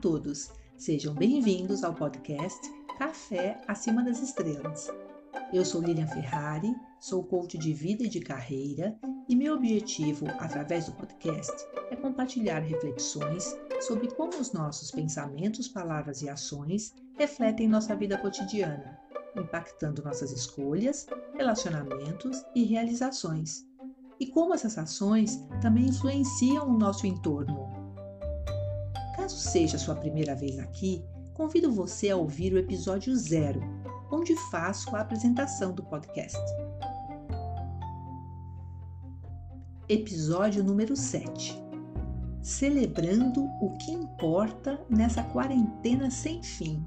todos, sejam bem-vindos ao podcast Café Acima das Estrelas. Eu sou Lilian Ferrari, sou coach de vida e de carreira e meu objetivo, através do podcast, é compartilhar reflexões sobre como os nossos pensamentos, palavras e ações refletem nossa vida cotidiana, impactando nossas escolhas, relacionamentos e realizações, e como essas ações também influenciam o nosso entorno Caso seja sua primeira vez aqui, convido você a ouvir o episódio zero, onde faço a apresentação do podcast. Episódio número 7 Celebrando o que importa nessa quarentena sem fim.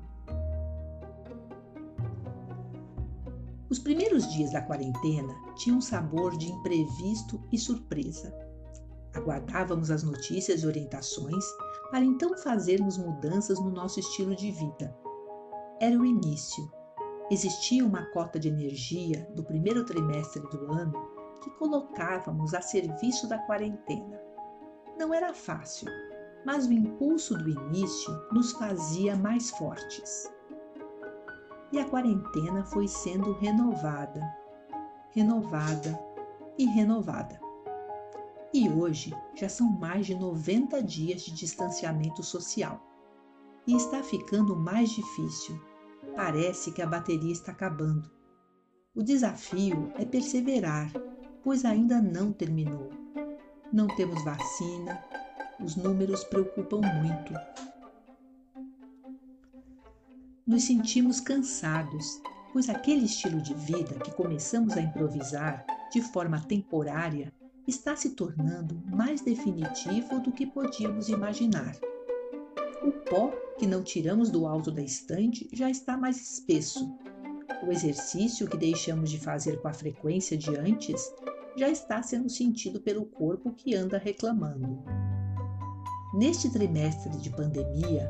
Os primeiros dias da quarentena tinham um sabor de imprevisto e surpresa. Aguardávamos as notícias e orientações para então fazermos mudanças no nosso estilo de vida. Era o início. Existia uma cota de energia do primeiro trimestre do ano que colocávamos a serviço da quarentena. Não era fácil, mas o impulso do início nos fazia mais fortes. E a quarentena foi sendo renovada, renovada e renovada. E hoje já são mais de 90 dias de distanciamento social. E está ficando mais difícil. Parece que a bateria está acabando. O desafio é perseverar, pois ainda não terminou. Não temos vacina, os números preocupam muito. Nos sentimos cansados, pois aquele estilo de vida que começamos a improvisar de forma temporária está se tornando mais definitivo do que podíamos imaginar. O pó que não tiramos do alto da estante já está mais espesso. O exercício que deixamos de fazer com a frequência de antes já está sendo sentido pelo corpo que anda reclamando. Neste trimestre de pandemia,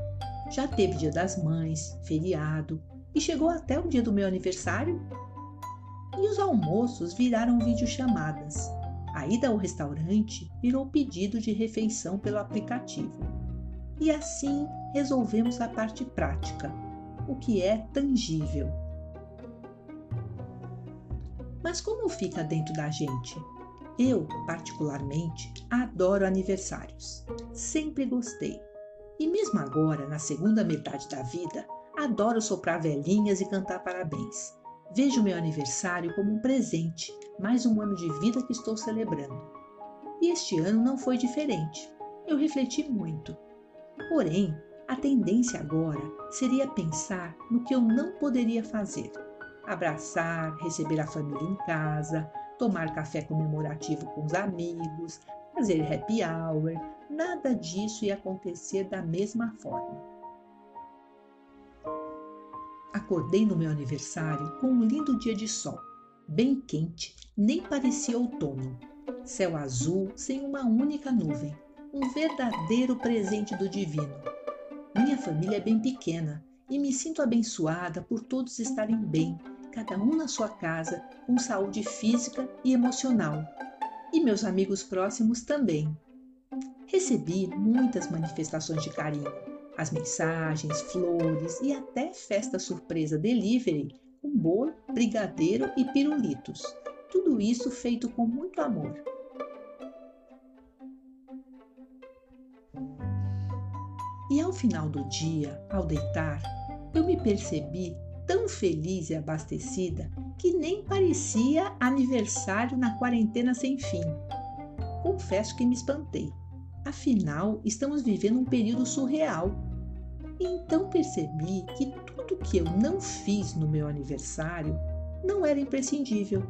já teve Dia das Mães, feriado e chegou até o dia do meu aniversário. E os almoços viraram videochamadas a ida ao restaurante virou pedido de refeição pelo aplicativo. E assim resolvemos a parte prática, o que é tangível. Mas como fica dentro da gente? Eu, particularmente, adoro aniversários. Sempre gostei. E mesmo agora, na segunda metade da vida, adoro soprar velhinhas e cantar parabéns. Vejo meu aniversário como um presente, mais um ano de vida que estou celebrando. E este ano não foi diferente. Eu refleti muito. Porém, a tendência agora seria pensar no que eu não poderia fazer: abraçar, receber a família em casa, tomar café comemorativo com os amigos, fazer happy hour. Nada disso ia acontecer da mesma forma. Acordei no meu aniversário com um lindo dia de sol, bem quente, nem parecia outono. Céu azul sem uma única nuvem, um verdadeiro presente do divino. Minha família é bem pequena e me sinto abençoada por todos estarem bem, cada um na sua casa, com saúde física e emocional. E meus amigos próximos também. Recebi muitas manifestações de carinho as mensagens, flores e até festa surpresa delivery com bolo, brigadeiro e pirulitos. Tudo isso feito com muito amor. E ao final do dia, ao deitar, eu me percebi tão feliz e abastecida que nem parecia aniversário na quarentena sem fim. Confesso que me espantei. Afinal, estamos vivendo um período surreal então percebi que tudo que eu não fiz no meu aniversário não era imprescindível.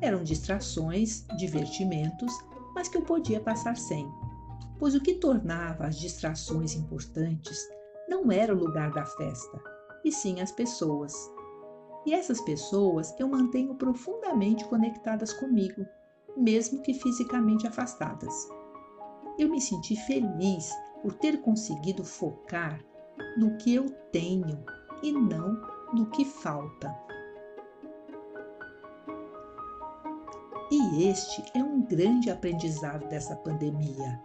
Eram distrações, divertimentos, mas que eu podia passar sem. Pois o que tornava as distrações importantes não era o lugar da festa, e sim as pessoas. E essas pessoas eu mantenho profundamente conectadas comigo, mesmo que fisicamente afastadas. Eu me senti feliz por ter conseguido focar no que eu tenho e não no que falta. E este é um grande aprendizado dessa pandemia.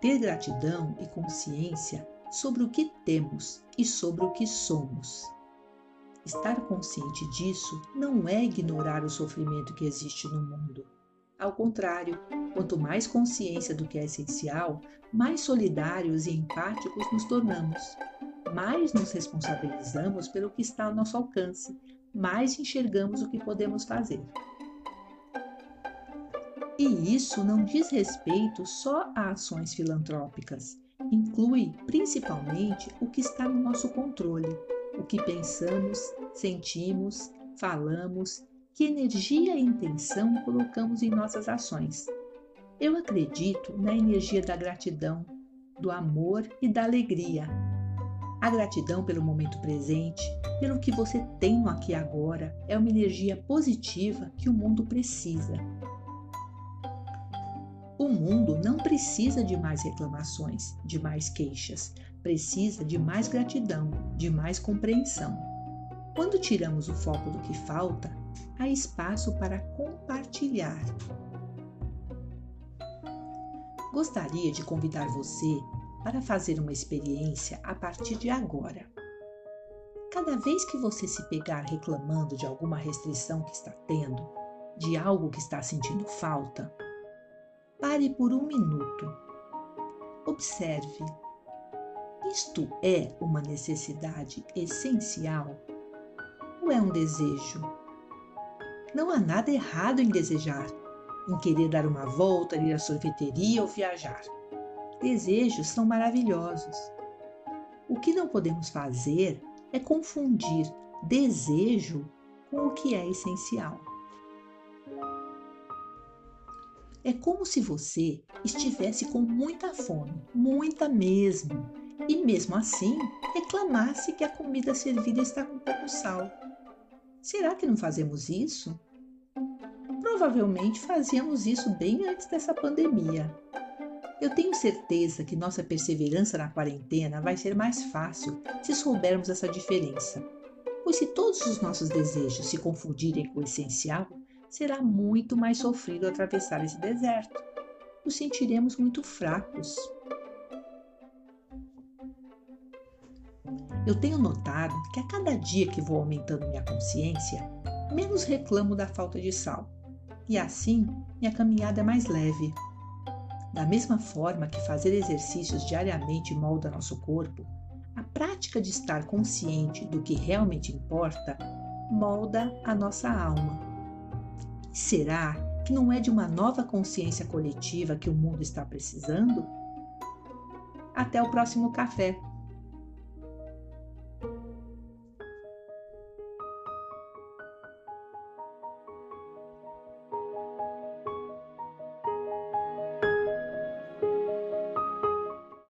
Ter gratidão e consciência sobre o que temos e sobre o que somos. Estar consciente disso não é ignorar o sofrimento que existe no mundo. Ao contrário, quanto mais consciência do que é essencial, mais solidários e empáticos nos tornamos. Mais nos responsabilizamos pelo que está ao nosso alcance, mais enxergamos o que podemos fazer. E isso não diz respeito só a ações filantrópicas, inclui principalmente o que está no nosso controle, o que pensamos, sentimos, falamos, que energia e intenção colocamos em nossas ações. Eu acredito na energia da gratidão, do amor e da alegria. A gratidão pelo momento presente, pelo que você tem no aqui e agora, é uma energia positiva que o mundo precisa. O mundo não precisa de mais reclamações, de mais queixas, precisa de mais gratidão, de mais compreensão. Quando tiramos o foco do que falta, há espaço para compartilhar. Gostaria de convidar você para fazer uma experiência a partir de agora. Cada vez que você se pegar reclamando de alguma restrição que está tendo, de algo que está sentindo falta, Pare por um minuto. Observe. Isto é uma necessidade essencial ou é um desejo? Não há nada errado em desejar, em querer dar uma volta, ir à sorveteria ou viajar. Desejos são maravilhosos. O que não podemos fazer é confundir desejo com o que é essencial. É como se você estivesse com muita fome, muita mesmo, e mesmo assim reclamasse que a comida servida está com pouco sal. Será que não fazemos isso? Provavelmente fazíamos isso bem antes dessa pandemia. Eu tenho certeza que nossa perseverança na quarentena vai ser mais fácil se soubermos essa diferença. Pois se todos os nossos desejos se confundirem com o essencial, será muito mais sofrido atravessar esse deserto. Nos sentiremos muito fracos. Eu tenho notado que a cada dia que vou aumentando minha consciência, menos reclamo da falta de sal. E assim, minha caminhada é mais leve. Da mesma forma que fazer exercícios diariamente molda nosso corpo, a prática de estar consciente do que realmente importa molda a nossa alma. Será que não é de uma nova consciência coletiva que o mundo está precisando? Até o próximo café!